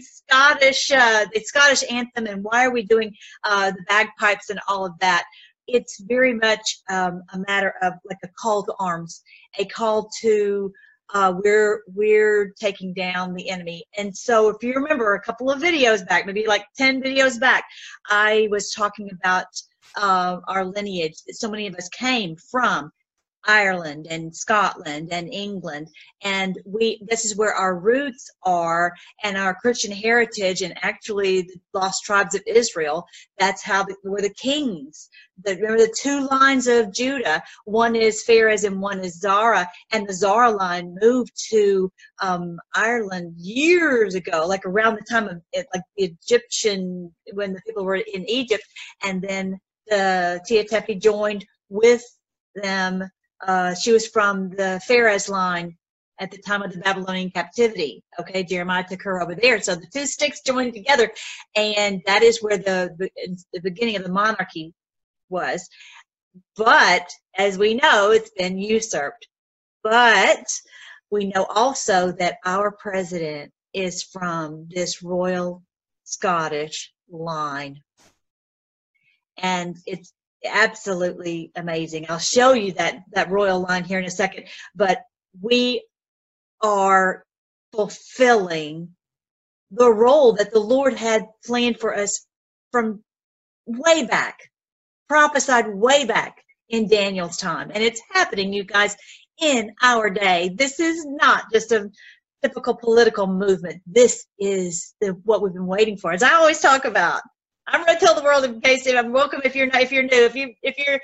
Scottish uh, the Scottish anthem and why are we doing uh, the bagpipes and all of that? It's very much um, a matter of like a call to arms, a call to uh, we're we're taking down the enemy. And so, if you remember a couple of videos back, maybe like ten videos back, I was talking about uh, our lineage that so many of us came from Ireland and Scotland and England. And we this is where our roots are and our Christian heritage and actually the lost tribes of Israel. That's how the, were the kings. The, remember the two lines of Judah? One is Pharez and one is Zara. And the Zara line moved to um, Ireland years ago like around the time of it, like the Egyptian when the people were in Egypt. And then the Tea Tephi joined with them uh, she was from the Pharez line at the time of the Babylonian captivity. Okay, Jeremiah took her over there. So the two sticks joined together, and that is where the, the beginning of the monarchy was. But as we know, it's been usurped. But we know also that our president is from this royal Scottish line. And it's absolutely amazing. I'll show you that that royal line here in a second, but we are fulfilling the role that the Lord had planned for us from way back, prophesied way back in Daniel's time. And it's happening, you guys, in our day. This is not just a typical political movement. This is the, what we've been waiting for. As I always talk about, I'm going to tell the world in case I'm welcome if you're not, if you're new, if you if you're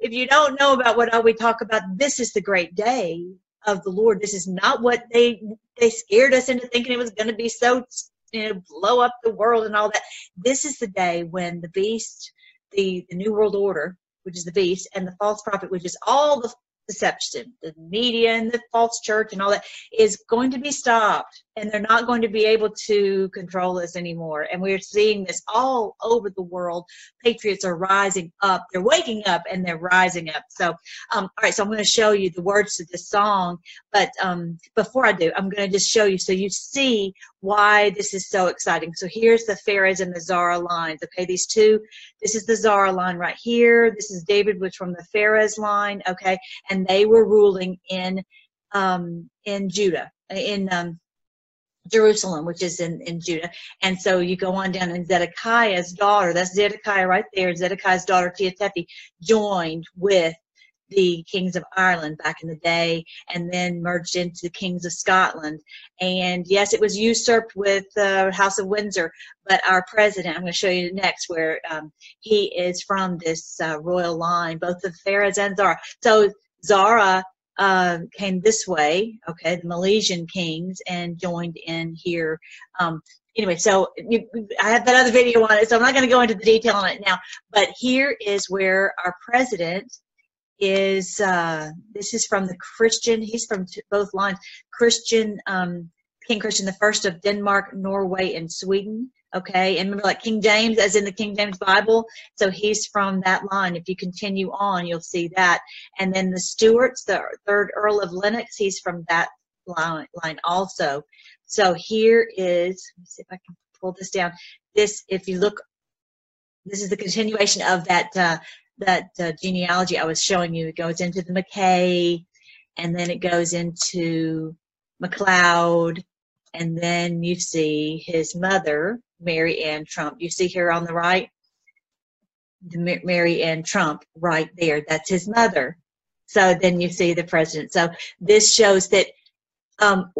if you don't know about what we talk about, this is the great day of the Lord. This is not what they they scared us into thinking it was going to be so you know blow up the world and all that. This is the day when the beast, the the new world order, which is the beast, and the false prophet, which is all the deception, the media and the false church and all that is going to be stopped and they're not going to be able to control us anymore. And we're seeing this all over the world. Patriots are rising up. They're waking up and they're rising up. So, um, all right, so I'm going to show you the words to this song. But um, before I do, I'm going to just show you so you see why this is so exciting. So here's the Pharez and the Zara lines. Okay, these two, this is the Zara line right here. This is David, which from the Pharez line. Okay, and they were ruling in um, in Judah, in um, Jerusalem, which is in, in Judah. And so you go on down, and Zedekiah's daughter, that's Zedekiah right there, Zedekiah's daughter, Tea Tephi, joined with the kings of Ireland back in the day and then merged into the kings of Scotland. And yes, it was usurped with the uh, House of Windsor, but our president, I'm going to show you next, where um, he is from this uh, royal line, both the Pharez and Zara. So Zara uh, came this way, okay, the Milesian kings, and joined in here. Um, anyway, so you, I have that other video on it, so I'm not going to go into the detail on it now. But here is where our president is. Uh, this is from the Christian. He's from both lines. Christian um, King Christian the First of Denmark, Norway, and Sweden. Okay, and remember, like King James, as in the King James Bible, so he's from that line. If you continue on, you'll see that. And then the Stuarts, the third Earl of Lennox, he's from that line, line also. So here is, let me see if I can pull this down. This, if you look, this is the continuation of that uh, that uh, genealogy I was showing you. It goes into the Mackay, and then it goes into MacLeod, and then you see his mother, Mary Ann Trump. You see here on the right, the Mary Ann Trump right there. That's his mother. So then you see the president. So this shows that um,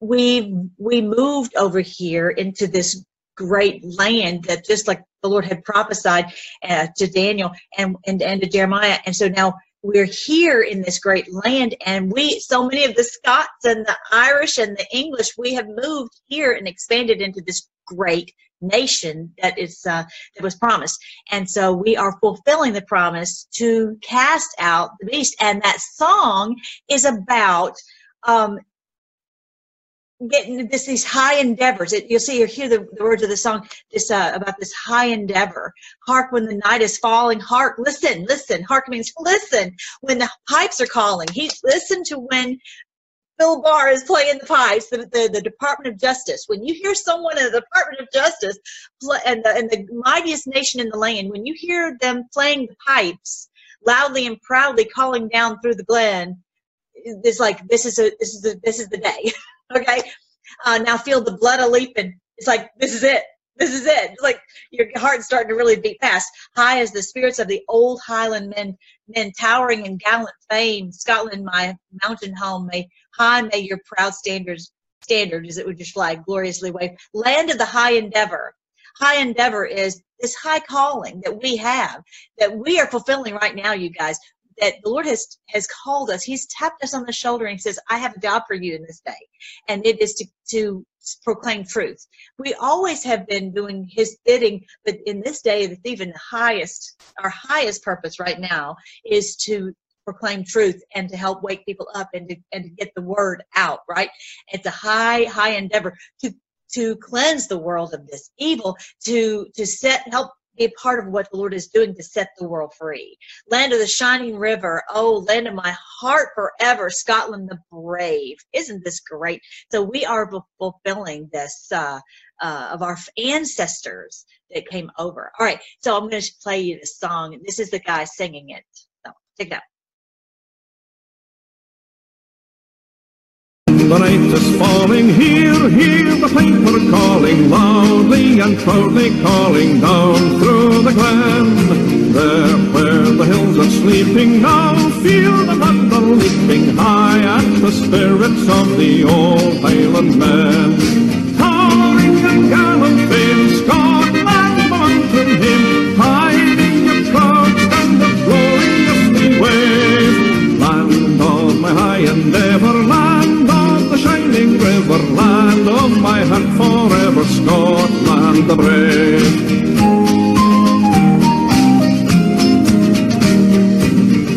we we moved over here into this great land that just like the Lord had prophesied uh, to Daniel and, and and to Jeremiah. And so now we're here in this great land and we so many of the scots and the irish and the english we have moved here and expanded into this great nation that is uh, that was promised. And so we are fulfilling the promise to cast out the beast. And that song is about um, getting this these high endeavors. It, you'll see or hear the, the, words of the song this uh, about this high endeavor. Hark when the night is falling. Hark, listen, listen. Hark means listen when the pipes are calling. He listen to when Bill Barr is playing the pipes, the, the, the, Department of Justice. When you hear someone in the Department of Justice play, and, the, and the mightiest nation in the land, when you hear them playing the pipes loudly and proudly calling down through the glen, it's like this is a this is the this is the day. okay, uh, now feel the blood a leaping. It's like this is it. This is it. It's like your heart's starting to really beat fast. High as the spirits of the old Highland men, men towering in gallant fame. Scotland, my mountain home, may high may your proud standards standard as it would just fly gloriously wave. Land of the high endeavor. High endeavor is this high calling that we have, that we are fulfilling right now, you guys that the Lord has has called us. He's tapped us on the shoulder and he says, "I have a job for you in this day," and it is to to proclaim truth. We always have been doing His bidding, but in this day, that's even the highest, our highest purpose right now is to proclaim truth and to help wake people up and to and to get the word out. Right? It's a high high endeavor to to cleanse the world of this evil, to to set help be a part of what the Lord is doing to set the world free. Land of the shining river, oh, land of my heart forever, Scotland the brave. Isn't this great? So we are fulfilling this uh, uh, of our ancestors that came over. All right, so I'm going to play you this song. This is the guy singing it. So take that. The night is falling, hear, hear the piper calling, loudly and proudly calling down through the glen. There where the hills are sleeping now, feel the thunder leaping high at the spirits of the old Highland men. Scotland the brave.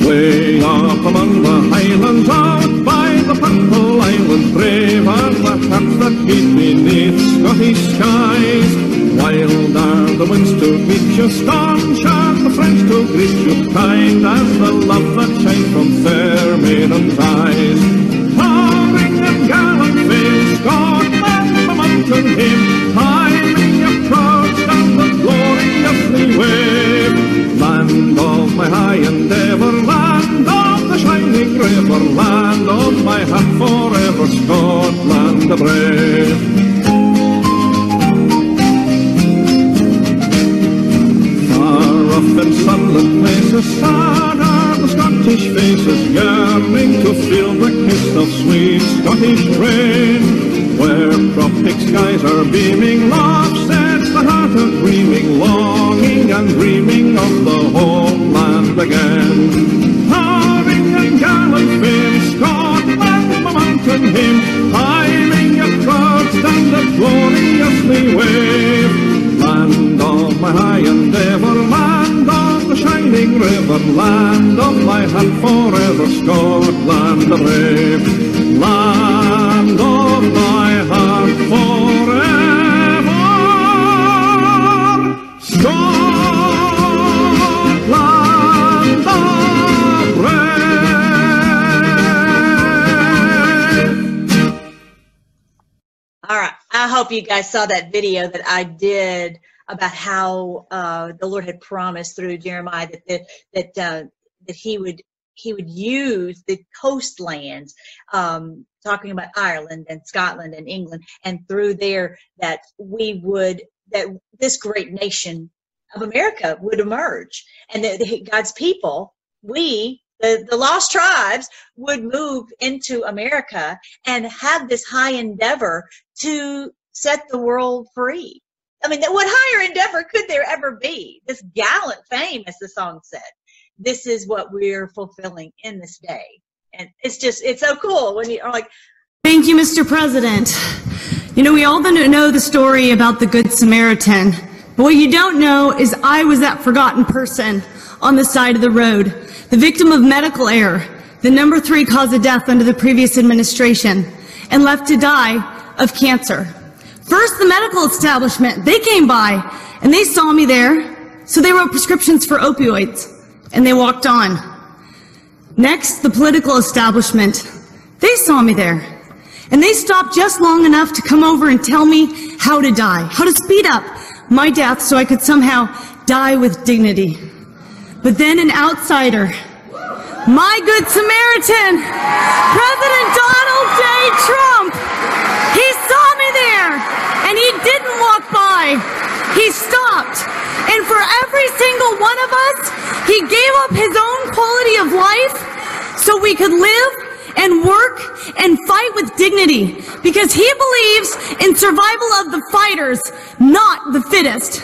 Way up among the highlands, out by the purple islands, brave are the hearts that beat beneath Scottish skies. Wild are the winds to meet you, staunch places, sad are the Scottish faces, yearning to feel the kiss of sweet Scottish rain. You guys saw that video that I did about how uh, the Lord had promised through Jeremiah that that that, uh, that He would He would use the coastlands, um, talking about Ireland and Scotland and England, and through there that we would that this great nation of America would emerge, and that God's people, we the, the lost tribes would move into America and have this high endeavor to set the world free. I mean, what higher endeavor could there ever be? This gallant fame, as the song said. This is what we're fulfilling in this day. And it's just, it's so cool when you're like, Thank you, Mr. President. You know, we all know the story about the Good Samaritan. But what you don't know is I was that forgotten person on the side of the road, the victim of medical error, the number three cause of death under the previous administration, and left to die of cancer. First, the medical establishment, they came by and they saw me there, so they wrote prescriptions for opioids and they walked on. Next, the political establishment, They saw me there. And they stopped just long enough to come over and tell me how to die, how to speed up my death so I could somehow die with dignity. But then an outsider, my good Samaritan, President Donald J. Trump, he saw me there and he didn't walk by. He stopped. And for every single one of us, he gave up his own quality of life so we could live and work and fight with dignity because he believes in survival of the fighters, not the fittest.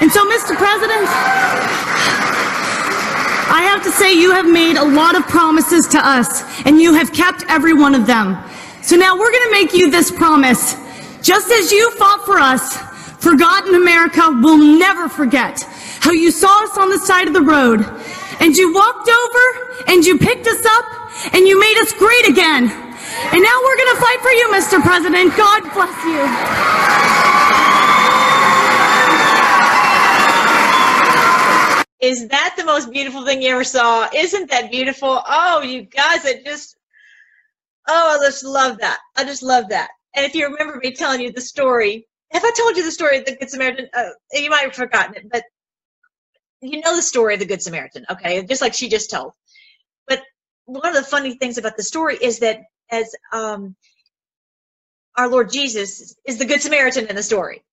And so, Mr. President, I have to say you have made a lot of promises to us and you have kept every one of them. So now we're going to make you this promise. Just as you fought for us, Forgotten America will never forget how you saw us on the side of the road and you walked over and you picked us up and you made us great again. And now we're going to fight for you, Mr. President. God bless you. Is that the most beautiful thing you ever saw? Isn't that beautiful? Oh, you guys, I just, oh, I just love that. I just love that. And if you remember me telling you the story, have I told you the story of the Good Samaritan? Uh, you might have forgotten it, but you know the story of the Good Samaritan, okay? Just like she just told. But one of the funny things about the story is that as um, our Lord Jesus is the Good Samaritan in the story,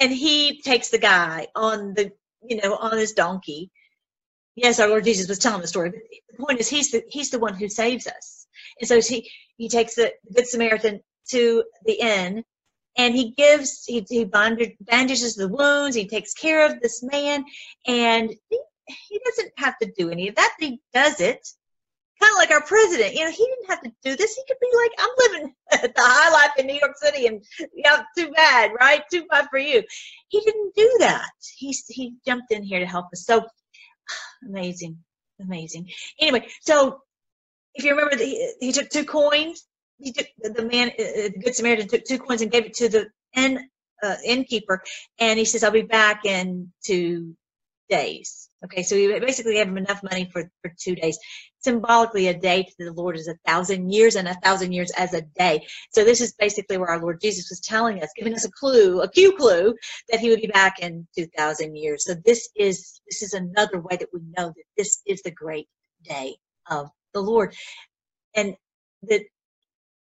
and he takes the guy on the you know on his donkey. Yes, our Lord Jesus was telling the story, but the point is he's the he's the one who saves us, and so he he takes the Good Samaritan to the inn and he gives he, he bandages the wounds he takes care of this man and he, he doesn't have to do any of that he does it. Kind of like our president you know he didn't have to do this. He could be like i'm living the high life in new york city and yeah too bad right? Too bad for you. He didn't do that. He, he jumped in here to help us. So amazing amazing. Anyway so if you remember he, he took two coins he took the man, uh, uh, the Good Samaritan, took two coins and gave it to the inn uh, innkeeper, and he says, "I'll be back in two days." Okay, so he basically gave him enough money for for two days. Symbolically, a day to the Lord is a thousand years, and a thousand years as a day. So this is basically where our Lord Jesus was telling us, giving us a clue, a cue clue, that He would be back in two thousand years. So this is this is another way that we know that this is the great day of the Lord, and that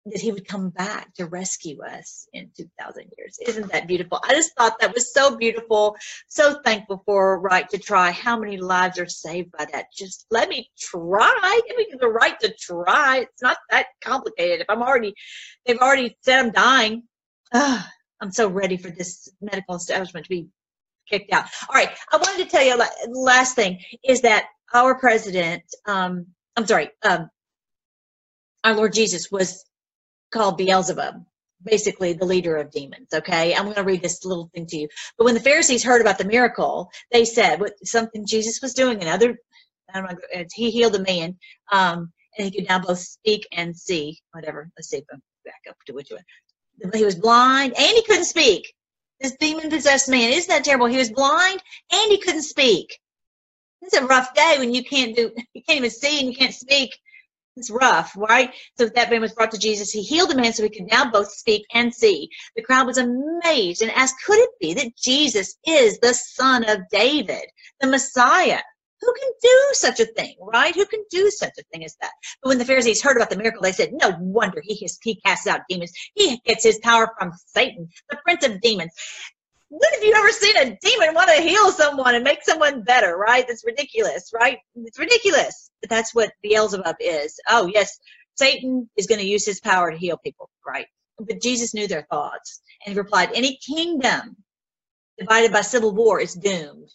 that he would come back to rescue us in 2000 years. Isn't that beautiful? I just thought that was so beautiful. So thankful for right to try. How many lives are saved by that? Just let me try. Give me the right to try. It's not that complicated. If i'm already they've already said i'm dying. Ugh, i'm so ready for this medical establishment to be kicked out. All right i wanted to tell you last thing is that our president um i'm sorry um our lord jesus was called Beelzebub, basically the leader of demons. Okay, I'm going to read this little thing to you. But when the Pharisees heard about the miracle, they said what something Jesus was doing, and other, I don't know, he healed a man, um, and he could now both speak and see. Whatever. Let's see if I'm back up to which one. He was blind and he couldn't speak. This demon possessed man. Isn't that terrible? He was blind and he couldn't speak. It's a rough day when you can't do, you can't even see and you can't speak it's rough, right? So that man was brought to Jesus. He healed the man so he could now both speak and see. The crowd was amazed and asked, could it be that Jesus is the son of David, the Messiah? Who can do such a thing, right? Who can do such a thing as that? But when the Pharisees heard about the miracle, they said, no wonder he, has, he casts out demons. He gets his power from Satan, the prince of demons when have you ever seen a demon want to heal someone and make someone better, right? That's ridiculous, right? It's ridiculous. But that's what Beelzebub is. Oh, yes, Satan is going to use his power to heal people, right? But Jesus knew their thoughts and he replied, Any kingdom divided by civil war is doomed.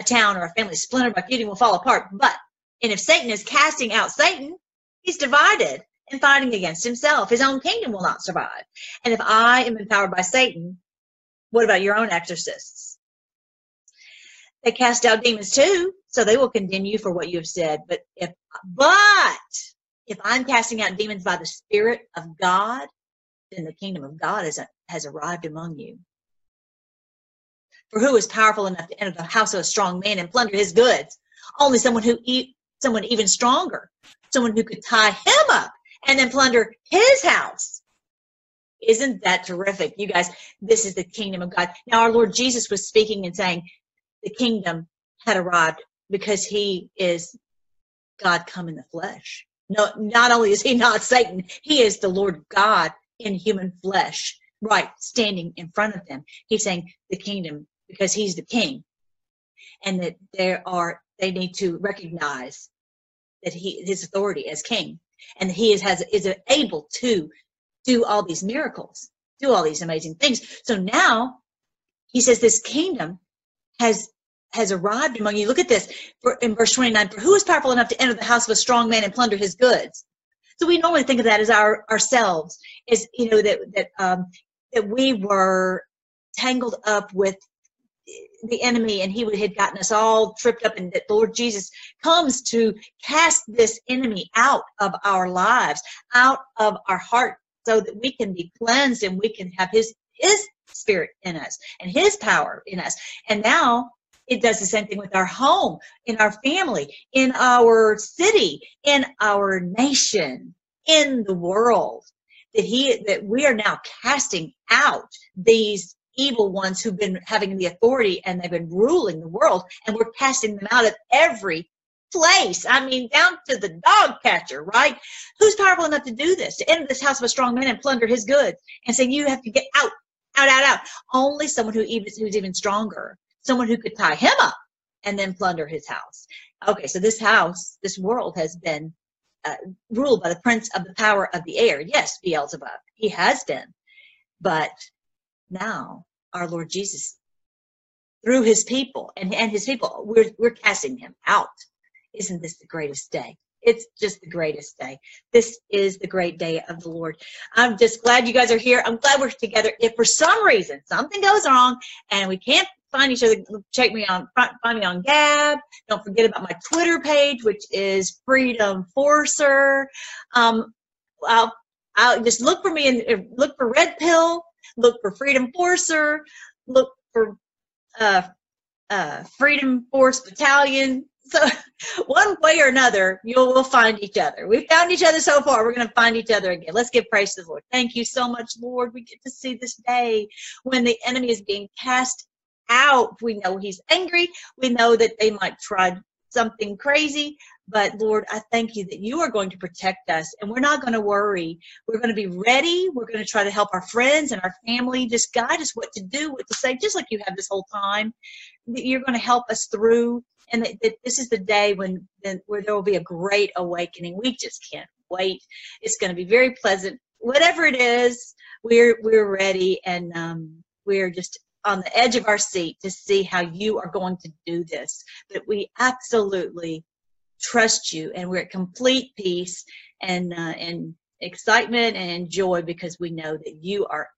A town or a family splintered by feuding will fall apart. But, and if Satan is casting out Satan, he's divided and fighting against himself. His own kingdom will not survive. And if I am empowered by Satan, what about your own exorcists? They cast out demons too, so they will condemn you for what you have said. But if, but if I'm casting out demons by the Spirit of God, then the kingdom of God is, has arrived among you. For who is powerful enough to enter the house of a strong man and plunder his goods? Only someone who eat, someone even stronger, someone who could tie him up and then plunder his house. Isn't that terrific? You guys, this is the kingdom of God. Now, our Lord Jesus was speaking and saying the kingdom had arrived because he is God come in the flesh. No, not only is he not Satan, he is the Lord God in human flesh, right, standing in front of them. He's saying the kingdom because he's the king. And that there are, they need to recognize that he, his authority as king and he is, has, is able to do all these miracles, do all these amazing things. So now he says this kingdom has has arrived among you. Look at this for, in verse 29. For who is powerful enough to enter the house of a strong man and plunder his goods? So we normally think of that as our ourselves, is you know that that um, that we were tangled up with the enemy and he would, had gotten us all tripped up and that lord jesus comes to cast this enemy out of our lives out of our heart so that we can be cleansed and we can have his his spirit in us and his power in us. And now it does the same thing with our home in our family in our city in our nation in the world that he that we are now casting out these evil ones who've been having the authority and they've been ruling the world, and we're casting them out of every place. I mean, down to the dog catcher, right? Who's powerful enough to do this? To enter this house of a strong man and plunder his goods and say, You have to get out, out, out, out. Only someone who even who's even stronger, someone who could tie him up and then plunder his house. Okay, so this house, this world has been uh, ruled by the prince of the power of the air. Yes, Beelzebub. He has been. But now our Lord Jesus through his people and, and his people. We're, we're casting him out. Isn't this the greatest day? It's just the greatest day. This is the great day of the Lord. I'm just glad you guys are here. I'm glad we're together. If for some reason something goes wrong and we can't find each other, check me on find me on Gab. Don't forget about my Twitter page, which is Freedom Forcer. Um, I'll I'll just look for me and look for Red Pill look for Freedom Forcer, look for uh, uh, Freedom Force Battalion. So one way or another, you'll will find each other. We've found each other so far. We're going to find each other again. Let's give praise to the Lord. Thank you so much, Lord. We get to see this day when the enemy is being cast out. We know he's angry. We know that they might try something crazy, but Lord, I thank you that you are going to protect us and we're not going to worry. We're going to be ready. We're going to try to help our friends and our family. Just guide us what to do, what to say, just like you have this whole time. You're going to help us through. And that, that this is the day when, where there will be a great awakening. We just can't wait. It's going to be very pleasant. Whatever it is, we're, we're ready and, um, we're just on the edge of our seat to see how you are going to do this. But we absolutely trust you and we're at complete peace and uh, and excitement and joy because we know that you are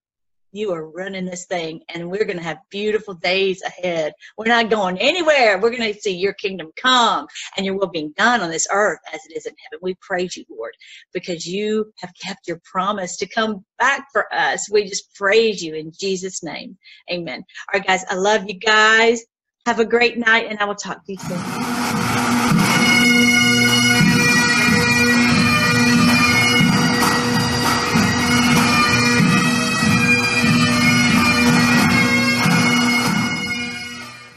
you are running this thing and we're going to have beautiful days ahead. We're not going anywhere. We're going to see your kingdom come and your will being done on this earth as it is in heaven. We praise you lord because you have kept your promise to come back for us. We just praise you in jesus name. Amen. All right guys i love you guys. Have a great night and i will talk to you soon